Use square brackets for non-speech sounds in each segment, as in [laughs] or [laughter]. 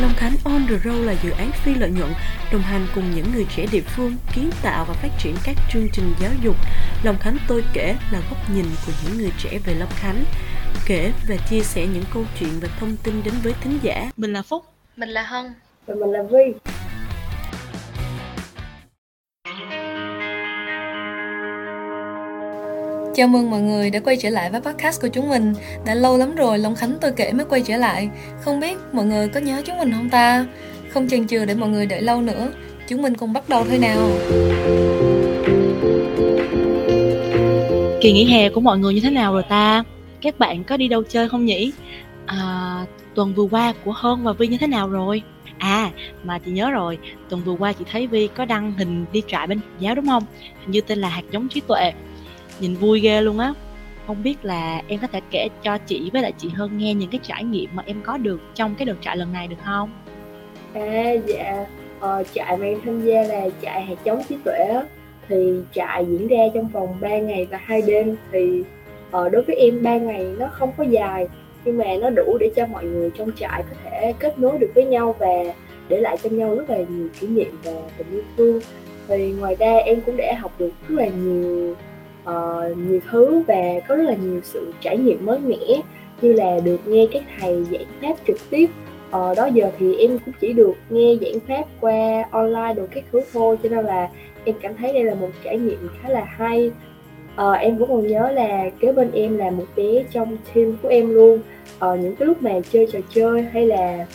Long Khánh On The Road là dự án phi lợi nhuận đồng hành cùng những người trẻ địa phương kiến tạo và phát triển các chương trình giáo dục. Long Khánh tôi kể là góc nhìn của những người trẻ về Long Khánh, kể và chia sẻ những câu chuyện và thông tin đến với thính giả. Mình là Phúc, mình là Hân và mình là Vi. Chào mừng mọi người đã quay trở lại với podcast của chúng mình Đã lâu lắm rồi Long Khánh tôi kể mới quay trở lại Không biết mọi người có nhớ chúng mình không ta Không chần chừ để mọi người đợi lâu nữa Chúng mình cùng bắt đầu thôi nào Kỳ nghỉ hè của mọi người như thế nào rồi ta? Các bạn có đi đâu chơi không nhỉ? À, tuần vừa qua của Hơn và Vi như thế nào rồi? À, mà chị nhớ rồi, tuần vừa qua chị thấy Vi có đăng hình đi trại bên giáo đúng không? Hình như tên là hạt giống trí tuệ nhìn vui ghê luôn á. Không biết là em có thể kể cho chị với lại chị hơn nghe những cái trải nghiệm mà em có được trong cái đợt trại lần này được không? À dạ. Ờ, trại mà em tham gia là trại hạt giống trí tuệ á. Thì trại diễn ra trong vòng 3 ngày và hai đêm. Thì ờ, đối với em 3 ngày nó không có dài nhưng mà nó đủ để cho mọi người trong trại có thể kết nối được với nhau và để lại cho nhau rất là nhiều kỷ niệm và tình yêu thương. Thì ngoài ra em cũng đã học được rất là nhiều uh, nhiều thứ và có rất là nhiều sự trải nghiệm mới mẻ như là được nghe các thầy giảng pháp trực tiếp. Ờ, đó giờ thì em cũng chỉ được nghe giảng pháp qua online đồ các thứ thôi cho nên là em cảm thấy đây là một trải nghiệm khá là hay. Ờ, em cũng còn nhớ là kế bên em là một bé trong team của em luôn. Ờ, những cái lúc mà chơi trò chơi hay là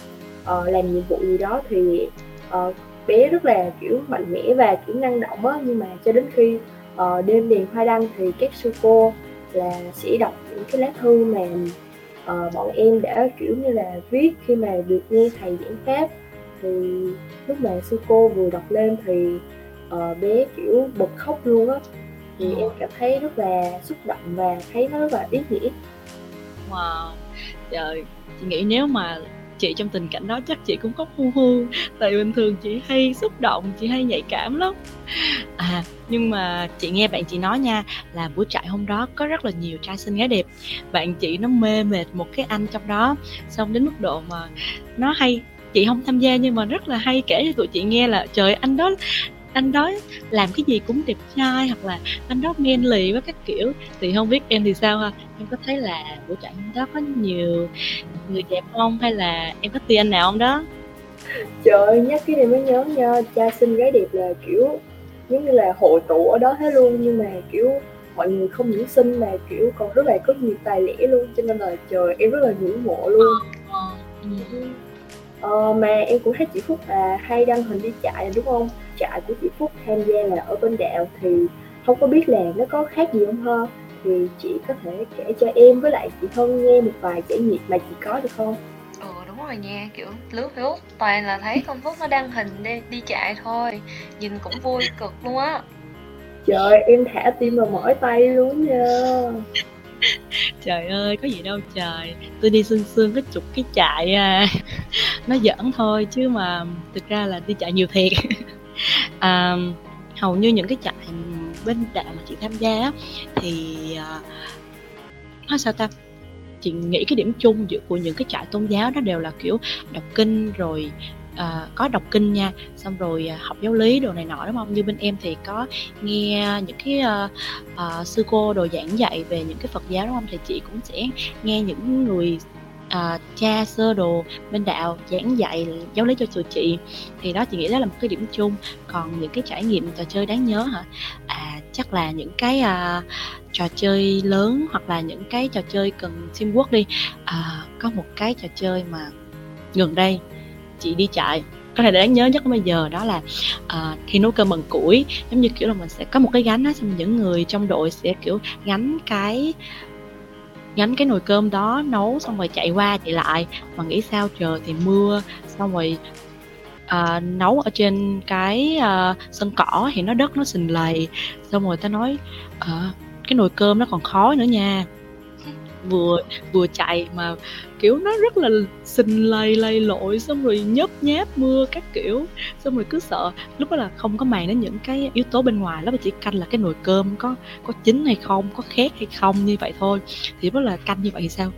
uh, làm nhiệm vụ gì đó thì uh, bé rất là kiểu mạnh mẽ và kiểu năng động á nhưng mà cho đến khi uh, đêm đèn hoa đăng thì các sư cô là sẽ đọc những cái lá thư mà uh, bọn em đã kiểu như là viết khi mà được nghe thầy giảng pháp. Thì lúc mà sư cô vừa đọc lên thì uh, bé kiểu bật khóc luôn á. Thì ừ. em cảm thấy rất là xúc động và thấy nó rất là ý nghĩa. Wow. Trời chị nghĩ nếu mà chị trong tình cảnh đó chắc chị cũng khóc hu hu, tại bình thường chị hay xúc động, chị hay nhạy cảm lắm. À nhưng mà chị nghe bạn chị nói nha, là buổi trại hôm đó có rất là nhiều trai xinh gái đẹp. Bạn chị nó mê mệt một cái anh trong đó, xong đến mức độ mà nó hay, chị không tham gia nhưng mà rất là hay kể cho tụi chị nghe là, trời, anh đó anh đó làm cái gì cũng đẹp trai hoặc là anh đó men lì với các kiểu. Thì không biết em thì sao ha? Em có thấy là buổi trại hôm đó có nhiều người đẹp không? Hay là em có tiền anh nào không đó? Trời ơi nhắc cái này mới nhớ nha. Trai xinh gái đẹp là kiểu giống như là hội tụ ở đó hết luôn. Nhưng mà kiểu mọi người không những xinh mà kiểu còn rất là có nhiều tài lẻ luôn. Cho nên là trời em rất là ngưỡng mộ luôn. Ờ, ừ. ờ, mà em cũng thấy chị Phúc là hay đăng hình đi chạy đúng không? Trại của chị Phúc tham gia là ở bên đạo thì không có biết là nó có khác gì không ha thì chị có thể kể cho em với lại chị Hân nghe một vài trải nghiệm mà chị có được không? Ừ đúng rồi nha kiểu lướt Facebook toàn là thấy con Phúc nó đăng hình đi, đi chạy thôi nhìn cũng vui cực luôn á. Trời em thả tim vào mỏi tay luôn nha. Trời ơi có gì đâu trời tôi đi xương xương cái chục cái chạy à. Nó giỡn thôi chứ mà thực ra là đi chạy nhiều thiệt. [laughs] À, hầu như những cái trại bên đạo mà chị tham gia thì uh, nói sao ta? Chị nghĩ cái điểm chung giữa của những cái trại tôn giáo đó đều là kiểu đọc kinh rồi à, có đọc kinh nha xong rồi à, học giáo lý đồ này nọ đúng không? Như bên em thì có nghe những cái uh, uh, sư cô đồ giảng dạy về những cái phật giáo đúng không? Thì chị cũng sẽ nghe những người À, uh, cha sơ đồ bên đạo giảng dạy giáo lý cho tụi chị. Thì đó chị nghĩ đó là một cái điểm chung. Còn những cái trải nghiệm trò chơi đáng nhớ hả? À chắc là những cái uh, trò chơi lớn hoặc là những cái trò chơi cần teamwork đi. À, có một cái trò chơi mà gần đây chị đi chạy. Có thể đáng nhớ nhất bây giờ đó là à, uh, khi nấu cơm bằng củi. Giống như kiểu là mình sẽ có một cái gánh đó xong những người trong đội sẽ kiểu gánh cái gánh cái nồi cơm đó nấu xong rồi chạy qua chạy lại. Mà nghĩ sao trời thì mưa xong rồi uh, nấu ở trên cái uh, sân cỏ thì nó đất nó sình lầy. Xong rồi ta nói uh, cái nồi cơm nó còn khói nữa nha vừa vừa chạy mà, kiểu, nó rất là xình lầy lầy lội, xong rồi nhớp nháp mưa các kiểu. Xong rồi cứ sợ, lúc đó là không có màng đến những cái yếu tố bên ngoài lúc mà chỉ canh là cái nồi cơm có có chín hay không, có khét hay không, như vậy thôi. Thì đó là canh như vậy thì sao?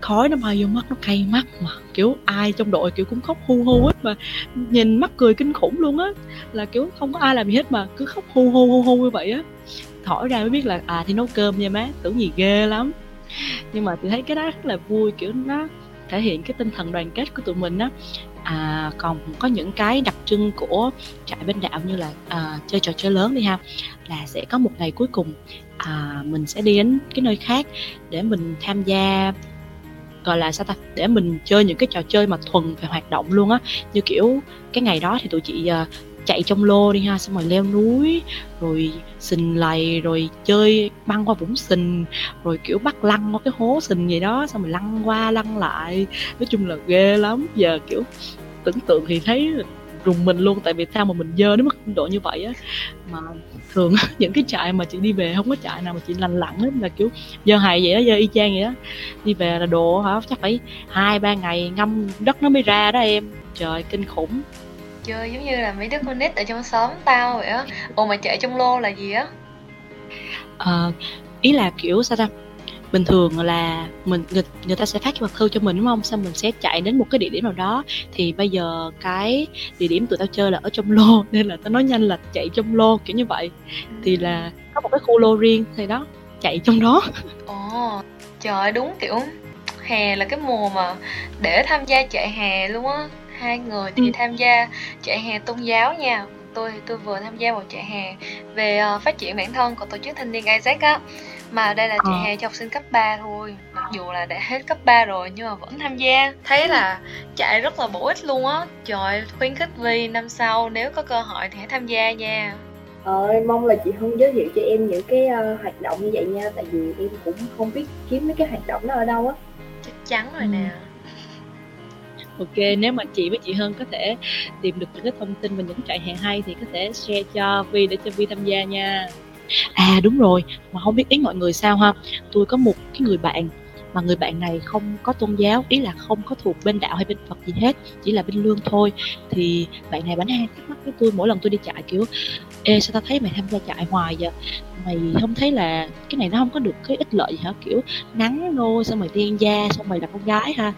Khói nó bay vô mắt, nó cay mắt mà, kiểu, ai trong đội kiểu cũng khóc hu hu hết mà, nhìn mắt cười kinh khủng luôn á. Là kiểu không có ai làm gì hết mà, cứ khóc hu hu hu hu như vậy á. Thổi ra mới biết là à thì nấu cơm nha má, tưởng gì ghê lắm. [laughs] nhưng mà tôi thấy cái đó rất là vui kiểu nó thể hiện cái tinh thần đoàn kết của tụi mình á. À, còn có những cái đặc trưng của trại bên đạo như là à, chơi trò chơi lớn đi ha là sẽ có một ngày cuối cùng à, mình sẽ đi đến cái nơi khác để mình tham gia gọi là sao ta để mình chơi những cái trò chơi mà thuần về hoạt động luôn á. Như kiểu cái ngày đó thì tụi chị uh, chạy trong lô đi ha, xong rồi leo núi, rồi sình lầy, rồi chơi băng qua vũng sình, rồi kiểu bắt lăn qua cái hố sình gì đó, xong rồi lăn qua, lăn lại. Nói chung là ghê lắm. Giờ kiểu tưởng tượng thì thấy rùng mình luôn, tại vì sao mà mình dơ đến mức độ như vậy á. Mà thường [laughs] những cái trại mà chị đi về không có trại nào mà chị lành lặn hết, là kiểu dơ hài vậy đó dơ y chang vậy đó đi về là đồ hả, chắc phải hai ba ngày ngâm đất nó mới ra đó em. Trời, kinh khủng chơi giống như là mấy đứa con nít ở trong xóm tao vậy á. Ồ mà chạy trong lô là gì á? Ờ, ý là kiểu sao ta? Bình thường là mình người, người ta sẽ phát cái mật thư cho mình đúng không? Xong mình sẽ chạy đến một cái địa điểm nào đó. Thì bây giờ cái địa điểm tụi tao chơi là ở trong lô [laughs] nên là tao nói nhanh là chạy trong lô kiểu như vậy. Thì là có một cái khu lô riêng thì đó chạy trong đó. [laughs] Ồ trời đúng kiểu hè là cái mùa mà để tham gia chạy hè luôn á hai người thì ừ. tham gia chạy hè tôn giáo nha. Tôi thì tôi vừa tham gia một chạy hè về uh, phát triển bản thân của tổ chức thanh niên Isaac á. Mà đây là chạy ờ. hè cho học sinh cấp 3 thôi. Mặc dù là đã hết cấp 3 rồi nhưng mà vẫn tham gia. Thấy là chạy rất là bổ ích luôn á. Trời khuyến khích Vi năm sau nếu có cơ hội thì hãy tham gia nha. Ờ, em mong là chị Hân giới thiệu cho em những cái uh, hoạt động như vậy nha. Tại vì em cũng không biết kiếm mấy cái hoạt động đó ở đâu á. Chắc chắn rồi ừ. nè ok, nếu mà chị với chị Hân có thể tìm được những cái thông tin về những trại hè hay thì có thể share cho Vi để cho Vi tham gia nha. À đúng rồi, mà không biết ý mọi người sao ha? Tôi có một cái người bạn mà người bạn này không có tôn giáo, ý là không có thuộc bên đạo hay bên phật gì hết, chỉ là bên lương thôi. Thì bạn này bánh hay thắc mắc với tôi, mỗi lần tôi đi chạy kiểu, ê, sao tao thấy mày tham gia chạy hoài vậy? Mày không thấy là cái này nó không có được cái ích lợi gì hả? Kiểu nắng nô, xong mày đen da xong mày là con gái ha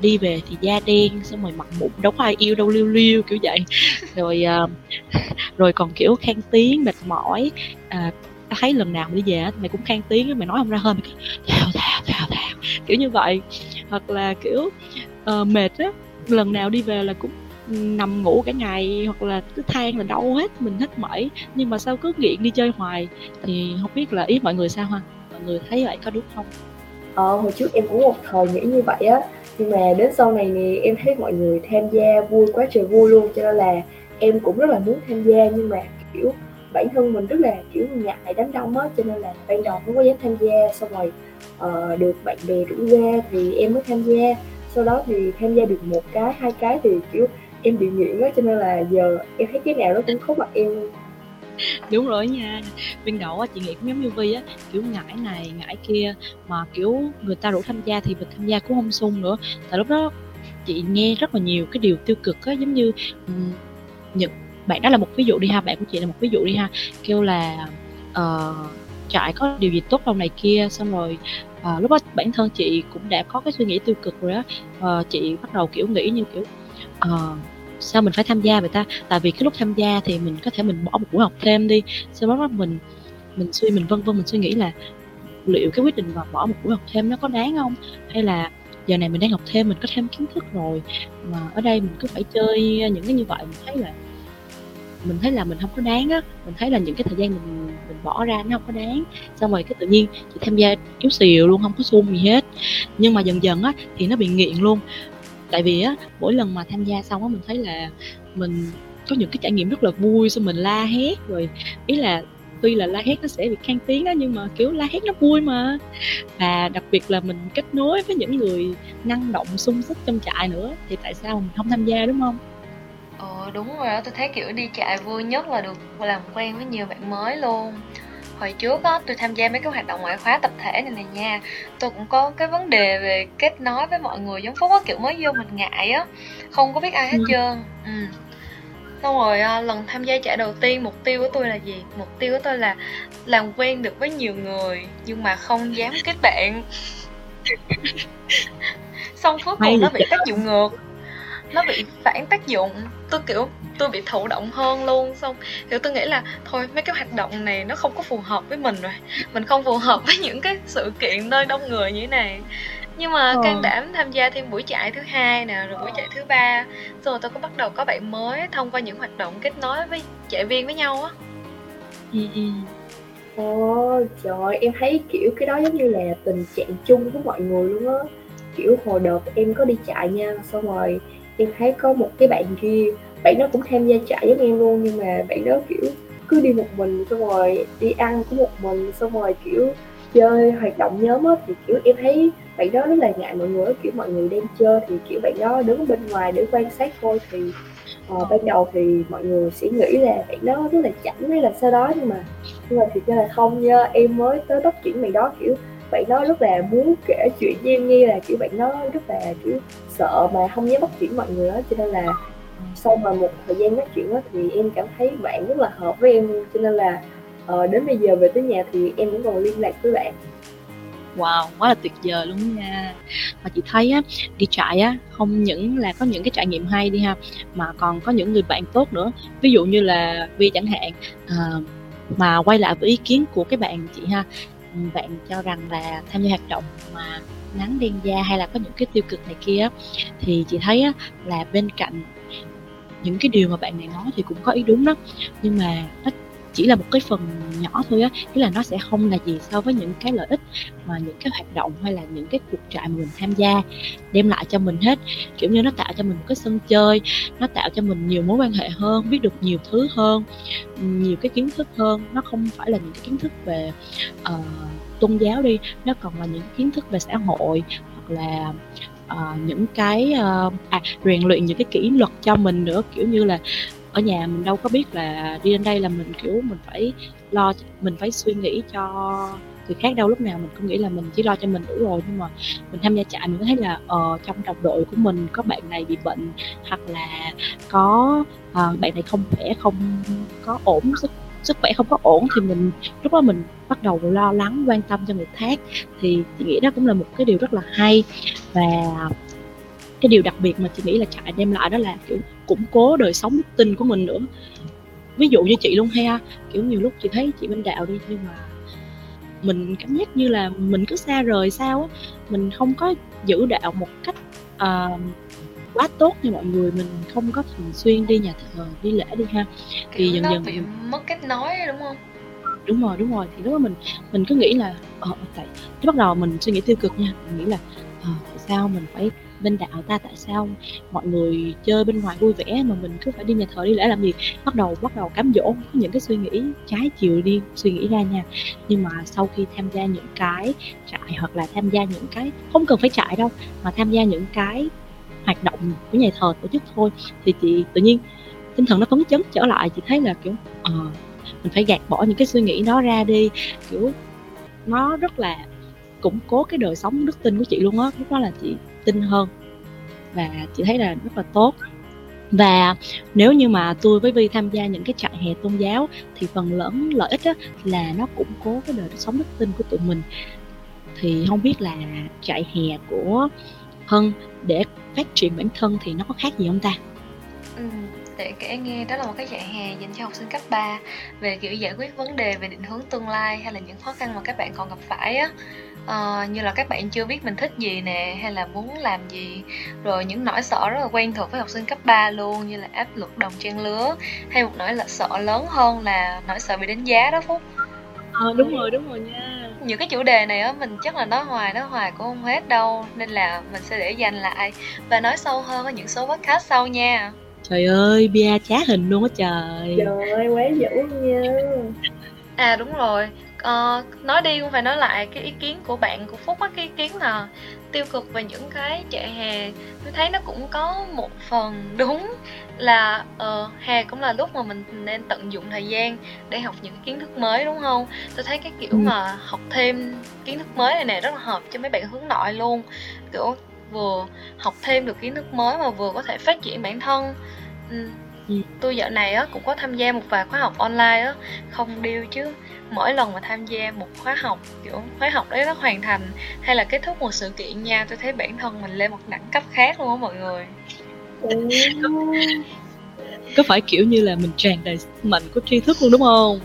đi về thì da đen xong rồi mặt mụn đâu có ai yêu đâu liêu liêu kiểu vậy. [laughs] Rồi uh, [laughs] rồi còn kiểu khan tiếng mệt mỏi. Uh, thấy lần nào mày đi về mày cũng khan tiếng mày nói không ra hơi mày thào thào thào kiểu như vậy. Hoặc là kiểu uh, mệt á lần nào đi về là cũng nằm ngủ cả ngày hoặc là cứ than là đau hết mình hết mỏi nhưng mà sao cứ nghiện đi chơi hoài thì không biết là ý mọi người sao ha? Mọi người thấy vậy có đúng không? Ờ hồi trước em cũng một thời nghĩ như vậy á nhưng mà đến sau này thì em thấy mọi người tham gia vui quá trời vui luôn cho nên là em cũng rất là muốn tham gia. Nhưng mà kiểu bản thân mình rất là kiểu ngại đám đông á cho nên là ban đầu không có dám tham gia. Xong rồi uh, được bạn bè rủ ra thì em mới tham gia. Sau đó thì tham gia được một cái hai cái thì kiểu em bị nghiện á cho nên là giờ em thấy cái nào nó cũng khúc mặt em đúng rồi nha. Viên đậu á chị nghĩ cũng giống như vi á kiểu ngãi này ngãi kia mà kiểu người ta rủ tham gia thì mình tham gia cũng không sung nữa. Tại lúc đó chị nghe rất là nhiều cái điều tiêu cực á giống như những bạn đó là một ví dụ đi ha bạn của chị là một ví dụ đi ha kêu là uh, trại có điều gì tốt trong này kia xong rồi uh, lúc đó bản thân chị cũng đã có cái suy nghĩ tiêu cực rồi á. Uh, chị bắt đầu kiểu nghĩ như kiểu uh, sao mình phải tham gia vậy ta? Tại vì cái lúc tham gia thì mình có thể mình bỏ một buổi học thêm đi. Sau đó mình mình suy, mình vân vân, mình suy nghĩ là liệu cái quyết định mà bỏ một buổi học thêm nó có đáng không? Hay là giờ này mình đang học thêm, mình có thêm kiến thức rồi, mà ở đây mình cứ phải chơi những cái như vậy, mình thấy là, mình thấy là mình không có đáng á. Mình thấy là những cái thời gian mình mình bỏ ra nó không có đáng. Xong rồi cái tự nhiên chị tham gia yếu xìu luôn, không có xung gì hết. Nhưng mà dần dần á thì nó bị nghiện luôn tại vì á, mỗi lần mà tham gia xong á, mình thấy là mình có những cái trải nghiệm rất là vui, xong mình la hét rồi, ý là tuy là la hét nó sẽ bị khang tiếng đó nhưng mà, kiểu, la hét nó vui mà. Và đặc biệt là mình kết nối với những người năng động, sung sức trong trại nữa, thì tại sao mình không tham gia, đúng không? Ờ đúng rồi đó tôi thấy, kiểu, đi trại vui nhất là được làm quen với nhiều bạn mới luôn hồi trước á tôi tham gia mấy cái hoạt động ngoại khóa tập thể này này nha. Tôi cũng có cái vấn đề về kết nối với mọi người giống phúc á kiểu mới vô mình ngại á không có biết ai hết ừ. trơn. Ừ. Xong rồi à, lần tham gia chạy đầu tiên mục tiêu của tôi là gì? Mục tiêu của tôi là làm quen được với nhiều người nhưng mà không dám kết bạn. [laughs] Xong cuối cùng nó bị tác dụng ngược nó bị phản tác dụng. Tôi kiểu tôi bị thụ động hơn luôn xong kiểu tôi nghĩ là thôi mấy cái hoạt động này nó không có phù hợp với mình rồi. Mình không phù hợp với những cái sự kiện nơi đông người như thế này. Nhưng mà ờ. can đảm tham gia thêm buổi chạy thứ hai nè rồi buổi chạy thứ ba. Rồi tôi có bắt đầu có bạn mới thông qua những hoạt động kết nối với chạy viên với nhau á. Ừ, ừ. Ồ, trời em thấy kiểu cái đó giống như là tình trạng chung của mọi người luôn á. Kiểu hồi đợt em có đi chạy nha Xong rồi em thấy có một cái bạn kia Bạn nó cũng tham gia chạy giống em luôn Nhưng mà bạn đó kiểu cứ đi một mình Xong rồi đi ăn cũng một mình Xong rồi kiểu chơi hoạt động nhóm á Thì kiểu em thấy bạn đó rất là ngại mọi người Kiểu mọi người đang chơi thì kiểu bạn đó đứng bên ngoài để quan sát thôi Thì uh, ban đầu thì mọi người sẽ nghĩ là bạn đó rất là chảnh hay là sau đó nhưng mà nhưng mà thực ra là không nha em mới tới bắt chuyển bạn đó kiểu bạn nó rất là muốn kể chuyện với em nghe là kiểu bạn nó rất là kiểu sợ mà không dám bắt chuyện mọi người đó cho nên là sau mà một thời gian nói chuyện đó thì em cảm thấy bạn rất là hợp với em cho nên là uh, đến bây giờ về tới nhà thì em vẫn còn liên lạc với bạn. Wow quá là tuyệt vời luôn nha. Mà chị thấy á đi trại á không những là có những cái trải nghiệm hay đi ha mà còn có những người bạn tốt nữa. Ví dụ như là vi chẳng hạn uh, mà quay lại với ý kiến của cái bạn chị ha bạn cho rằng là tham gia hoạt động mà nắng đen da hay là có những cái tiêu cực này kia thì chị thấy á, là bên cạnh những cái điều mà bạn này nói thì cũng có ý đúng đó. Nhưng mà nó chỉ là một cái phần nhỏ thôi á tức là nó sẽ không là gì so với những cái lợi ích mà những cái hoạt động hay là những cái cuộc trại mà mình tham gia đem lại cho mình hết. Kiểu như nó tạo cho mình một cái sân chơi nó tạo cho mình nhiều mối quan hệ hơn biết được nhiều thứ hơn nhiều cái kiến thức hơn. Nó không phải là những cái kiến thức về uh, tôn giáo đi nó còn là những kiến thức về xã hội hoặc là uh, những cái uh, à rèn luyện những cái kỷ luật cho mình nữa. Kiểu như là ở nhà mình đâu có biết là đi đến đây là mình kiểu mình phải lo mình phải suy nghĩ cho người khác đâu. Lúc nào mình cũng nghĩ là mình chỉ lo cho mình đủ rồi nhưng mà mình tham gia trại mình thấy là ờ, trong đồng đội của mình có bạn này bị bệnh hoặc là có uh, bạn này không khỏe không có ổn sức sức khỏe không có ổn thì mình lúc đó mình bắt đầu lo lắng quan tâm cho người khác. Thì chị nghĩ đó cũng là một cái điều rất là hay. Và cái điều đặc biệt mà chị nghĩ là trại đem lại đó là kiểu củng cố đời sống đức tin của mình nữa. Ví dụ như chị luôn ha kiểu nhiều lúc chị thấy chị bên đạo đi nhưng mà mình cảm giác như là mình cứ xa rời sao á mình không có giữ đạo một cách uh, quá tốt như mọi người mình không có thường xuyên đi nhà thờ đi lễ đi ha. Thì dần dần bị mất kết nối đúng không? Đúng rồi đúng rồi. Thì lúc đó mình mình cứ nghĩ là ờ tại bắt đầu mình suy nghĩ tiêu cực nha. Mình nghĩ là ờ, tại sao mình phải bên đạo ta tại sao mọi người chơi bên ngoài vui vẻ mà mình cứ phải đi nhà thờ đi lễ làm gì bắt đầu bắt đầu cám dỗ có những cái suy nghĩ trái chiều đi suy nghĩ ra nha. Nhưng mà sau khi tham gia những cái trại hoặc là tham gia những cái không cần phải trại đâu mà tham gia những cái hoạt động của nhà thờ tổ chức thôi thì chị tự nhiên tinh thần nó phấn chấn trở lại. Chị thấy là kiểu ờ uh, mình phải gạt bỏ những cái suy nghĩ đó ra đi. Kiểu nó rất là củng cố cái đời sống đức tin của chị luôn á. Lúc đó là chị tin hơn. Và chị thấy là rất là tốt. Và nếu như mà tôi với Vi tham gia những cái trại hè tôn giáo thì phần lớn lợi ích á, là nó củng cố cái đời sống đức tin của tụi mình. Thì không biết là trại hè của Hân để phát triển bản thân thì nó có khác gì không ta? Ừ, để kể nghe đó là một cái trại hè dành cho học sinh cấp 3 về kiểu giải quyết vấn đề về định hướng tương lai hay là những khó khăn mà các bạn còn gặp phải á. Uh, như là các bạn chưa biết mình thích gì nè hay là muốn làm gì. Rồi những nỗi sợ rất là quen thuộc với học sinh cấp 3 luôn như là áp lực đồng trang lứa hay một nỗi là sợ lớn hơn là nỗi sợ bị đánh giá đó phúc. Ờ đúng rồi đúng rồi nha. Những cái chủ đề này á mình chắc là nói hoài nói hoài cũng không hết đâu nên là mình sẽ để dành lại và nói sâu hơn ở những số podcast sau nha trời ơi bia chá hình luôn á trời. Trời ơi quá dữ nha. À đúng rồi. Uh, nói đi cũng phải nói lại cái ý kiến của bạn của phúc á cái ý kiến là tiêu cực về những cái trại hè. Tôi thấy nó cũng có một phần đúng là uh, hè cũng là lúc mà mình nên tận dụng thời gian để học những kiến thức mới đúng không? Tôi thấy cái kiểu ừ. mà học thêm kiến thức mới này nè rất là hợp cho mấy bạn hướng nội luôn. Kiểu vừa học thêm được kiến thức mới mà vừa có thể phát triển bản thân ừ, ừ. tôi dạo này á cũng có tham gia một vài khóa học online á không điêu chứ. Mỗi lần mà tham gia một khóa học kiểu khóa học đấy nó hoàn thành hay là kết thúc một sự kiện nha tôi thấy bản thân mình lên một đẳng cấp khác luôn á mọi người. Có phải kiểu như là mình tràn đầy mạnh của tri thức luôn đúng không?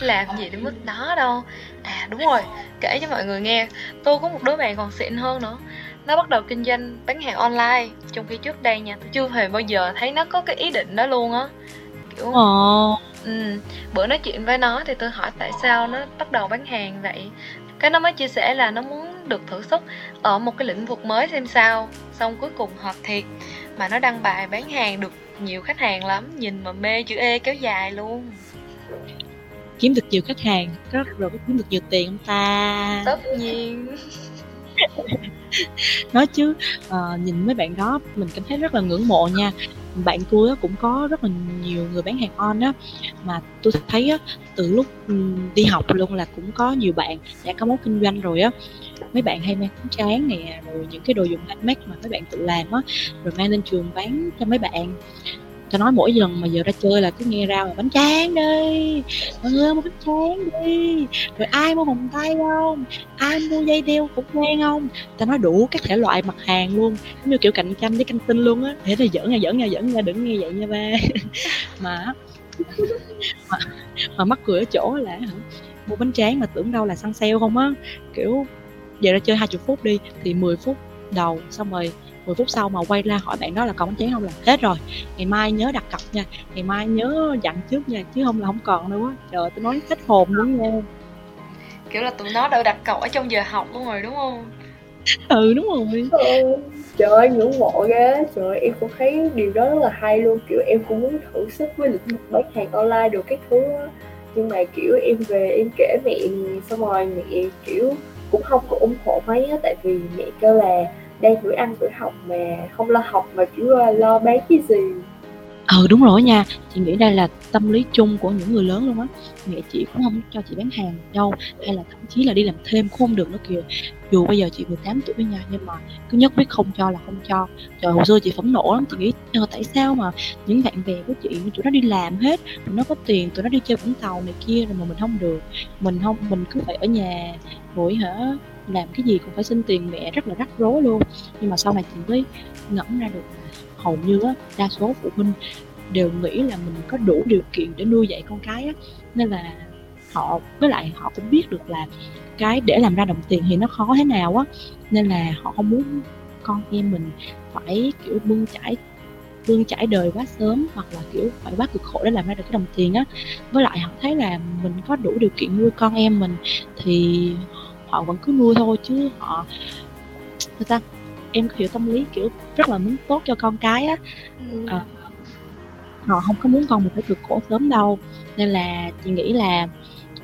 Làm gì đến mức đó đâu. À đúng rồi kể cho mọi người nghe. Tôi có một đứa bạn còn xịn hơn nữa nó bắt đầu kinh doanh bán hàng online. Trong khi trước đây nha tôi chưa hề bao giờ thấy nó có cái ý định đó luôn á. Kiểu ờ. ừ bữa nói chuyện với nó thì tôi hỏi tại sao nó bắt đầu bán hàng vậy? Cái nó mới chia sẻ là nó muốn được thử sức ở một cái lĩnh vực mới xem sao. Xong cuối cùng hợp thiệt mà nó đăng bài bán hàng được nhiều khách hàng lắm nhìn mà mê chữ e kéo dài luôn. Kiếm được nhiều khách hàng rất rồi có kiếm được nhiều tiền không ta? Tất nhiên [laughs] [laughs] nói chứ uh, nhìn mấy bạn đó mình cảm thấy rất là ngưỡng mộ nha. Bạn tôi cũng có rất là nhiều người bán hàng on á mà tôi thấy á từ lúc ừ, đi học luôn là cũng có nhiều bạn đã có mối kinh doanh rồi á. Mấy bạn hay mang bánh tráng nè rồi những cái đồ dùng handmade mà mấy bạn tự làm á rồi mang lên trường bán cho mấy bạn cho nói mỗi lần mà giờ ra chơi là cứ nghe ra mà bánh tráng đi. Mọi người mua bánh tráng đi. Rồi ai mua vòng tay không? Ai mua dây đeo cũng quen không? Ta nói đủ các thể loại mặt hàng luôn. Giống như kiểu cạnh tranh với canh tinh luôn á. Thế là giỡn nha giỡn nha giỡn nha đừng nghe vậy nha ba. [laughs] Mà mà, mà mắc cười ở chỗ là mua bánh tráng mà tưởng đâu là săn sale không á. Kiểu giờ ra chơi hai chục phút đi thì 10 phút đầu xong rồi 10 phút sau mà quay ra hỏi bạn đó là còn bánh tráng không? Là hết rồi ngày mai nhớ đặt cọc nha ngày mai nhớ dặn trước nha chứ không là không còn nữa trời tôi nói hết hồn luôn nha. Kiểu là tụi nó đã đặt cọc ở trong giờ học luôn rồi đúng không? Ừ đúng rồi. Ừ, trời ơi ngưỡng mộ ghê. Trời em cũng thấy điều đó rất là hay luôn. Kiểu em cũng muốn thử sức với lĩnh vực bán hàng online được các thứ đó. nhưng mà kiểu em về em kể mẹ xong rồi mẹ kiểu cũng không có ủng hộ mấy á, tại vì mẹ kêu là đang tuổi ăn tuổi học mà không lo học mà chỉ lo bán cái gì ừ đúng rồi nha. Chị nghĩ đây là tâm lý chung của những người lớn luôn á. Mẹ chị cũng không cho chị bán hàng đâu hay là thậm chí là đi làm thêm cũng không được nữa kìa. Dù bây giờ chị 18 tuổi nha nhưng mà cứ nhất quyết không cho là không cho. Trời hồi xưa chị phẫn nộ lắm chị nghĩ ờ, tại sao mà những bạn bè của chị tụi nó đi làm hết tụi nó có tiền tụi nó đi chơi vũng tàu này kia rồi mà mình không được. Mình không mình cứ phải ở nhà rồi hả làm cái gì cũng phải xin tiền mẹ rất là rắc rối luôn. Nhưng mà sau này chị mới ngẫm ra được hầu như á, đa số phụ huynh đều nghĩ là mình có đủ điều kiện để nuôi dạy con cái á. Nên là họ, với lại họ cũng biết được là cái để làm ra đồng tiền thì nó khó thế nào á. Nên là họ không muốn con em mình phải, kiểu, bươn chải bươn chải đời quá sớm hoặc là, kiểu, phải quá cực khổ để làm ra được cái đồng tiền á. Với lại họ thấy là mình có đủ điều kiện nuôi con em mình thì họ vẫn cứ nuôi thôi chứ họ, người ta em hiểu tâm lý kiểu rất là muốn tốt cho con cái á. À, họ không có muốn con mình phải cực khổ sớm đâu nên là chị nghĩ là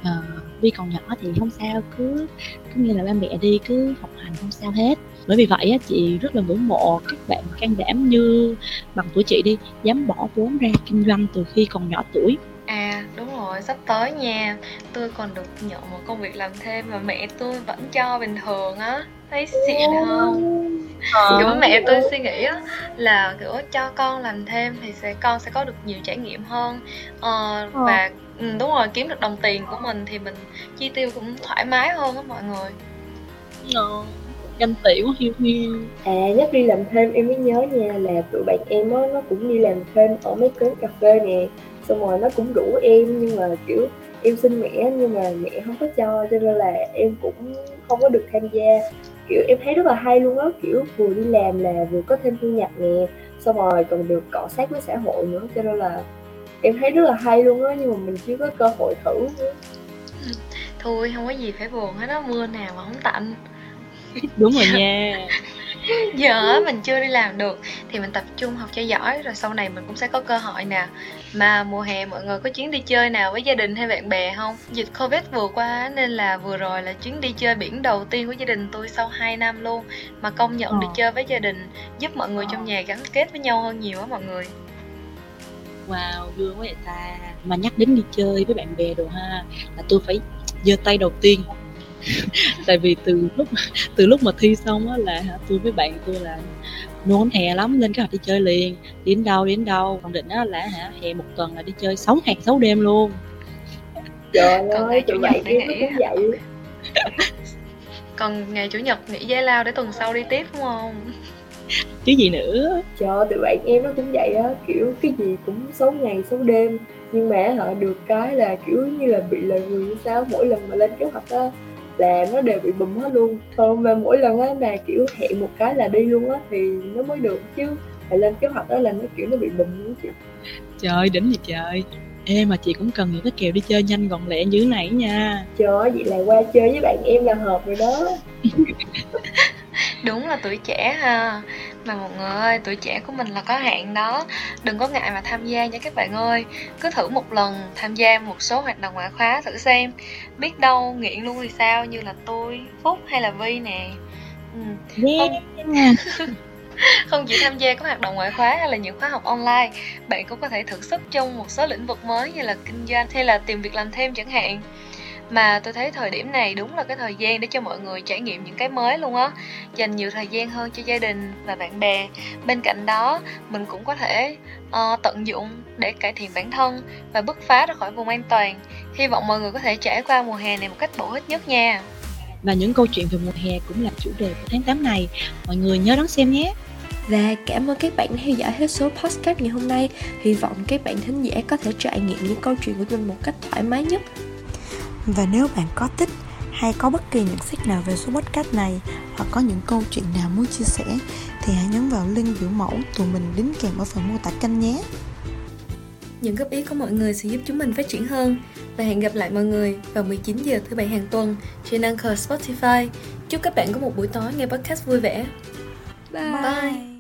uh, Vi còn nhỏ thì không sao cứ cứ như là ba mẹ đi cứ học hành không sao hết. Bởi vì vậy á, chị rất là ngưỡng mộ các bạn can đảm như bằng tuổi chị đi dám bỏ vốn ra kinh doanh từ khi còn nhỏ tuổi. À đúng rồi, sắp tới nha. Tôi còn được nhận một công việc làm thêm Mà mẹ tôi vẫn cho bình thường á Thấy xịn không? Ờ. Kiểu mẹ tôi suy nghĩ á Là kiểu cho con làm thêm Thì sẽ con sẽ có được nhiều trải nghiệm hơn ờ, ờ. Và ừ, đúng rồi, kiếm được đồng tiền của mình Thì mình chi tiêu cũng thoải mái hơn á mọi người Ờ ganh tị quá hiu hiu à nhắc đi làm thêm em mới nhớ nha là tụi bạn em á nó cũng đi làm thêm ở mấy quán cà phê nè xong rồi nó cũng rủ em nhưng mà kiểu em xin mẹ nhưng mà mẹ không có cho cho nên là em cũng không có được tham gia kiểu em thấy rất là hay luôn á kiểu vừa đi làm là vừa có thêm thu nhập nè xong rồi còn được cọ sát với xã hội nữa cho nên là em thấy rất là hay luôn á nhưng mà mình chưa có cơ hội thử nữa. Thôi không có gì phải buồn hết đó mưa nào mà không tạnh. Đúng rồi nha. [laughs] Giờ mình chưa đi làm được thì mình tập trung học cho giỏi rồi sau này mình cũng sẽ có cơ hội nè. Mà mùa hè mọi người có chuyến đi chơi nào với gia đình hay bạn bè không? Dịch covid vừa qua nên là vừa rồi là chuyến đi chơi biển đầu tiên của gia đình tôi sau 2 năm luôn mà công nhận ờ. được chơi với gia đình giúp mọi người trong nhà gắn kết với nhau hơn nhiều á mọi người. Wow vui quá vậy ta. Mà nhắc đến đi chơi với bạn bè đồ ha là tôi phải giơ tay đầu tiên. [laughs] Tại vì từ lúc từ lúc mà thi xong á là tôi với bạn tôi là nôn hè lắm lên kế hoạch đi chơi liền. Đi đến đâu đến đâu. Còn định á là hả hè một tuần là đi chơi sáu ngày sáu đêm luôn. Trời ơi tụi vậy em nó cũng vậy. Còn ngày chủ nhật nghỉ giải lao để tuần sau đi tiếp đúng không? Chứ gì nữa. Trời tụi bạn em nó cũng vậy á. Kiểu cái gì cũng sáu ngày sáu đêm. Nhưng mà họ được cái là kiểu như là bị lời người như sao mỗi lần mà lên kế hoạch á là nó đều bị bùm hết luôn. Còn mà mỗi lần á là kiểu hẹn một cái là đi luôn á thì nó mới được chứ. Phải lên kế hoạch đó là nó kiểu nó bị bùm luôn chị. Trời đỉnh gì trời. Ê mà chị cũng cần những cái kèo đi chơi nhanh gọn lẹ như thế này nha. Trời ơi, vậy là qua chơi với bạn em là hợp rồi đó. [laughs] Đúng là tuổi trẻ ha Mà mọi người ơi, tuổi trẻ của mình là có hạn đó Đừng có ngại mà tham gia nha các bạn ơi Cứ thử một lần tham gia một số hoạt động ngoại khóa thử xem Biết đâu nghiện luôn thì sao Như là tôi, Phúc hay là Vi nè ừ. yeah. Không... [laughs] không chỉ tham gia các hoạt động ngoại khóa hay là những khóa học online bạn cũng có thể thử sức trong một số lĩnh vực mới như là kinh doanh hay là tìm việc làm thêm chẳng hạn mà tôi thấy thời điểm này đúng là cái thời gian để cho mọi người trải nghiệm những cái mới luôn á. Dành nhiều thời gian hơn cho gia đình và bạn bè. Bên cạnh đó mình cũng có thể uh, tận dụng để cải thiện bản thân và bứt phá ra khỏi vùng an toàn. Hy vọng mọi người có thể trải qua mùa hè này một cách bổ ích nhất nha. Và những câu chuyện về mùa hè cũng là chủ đề của tháng 8 này. Mọi người nhớ đón xem nhé. Và cảm ơn các bạn đã theo dõi hết số podcast ngày hôm nay. Hy vọng các bạn thính giả có thể trải nghiệm những câu chuyện của mình một cách thoải mái nhất Và nếu bạn có thích hay có bất kỳ nhận xét nào về số podcast này hoặc có những câu chuyện nào muốn chia sẻ thì hãy nhấn vào link biểu mẫu tụi mình đính kèm ở phần mô tả kênh nhé. Những góp ý của mọi người sẽ giúp chúng mình phát triển hơn và hẹn gặp lại mọi người vào 19 giờ thứ bảy hàng tuần trên Anchor Spotify. Chúc các bạn có một buổi tối nghe podcast vui vẻ. Bye. Bye.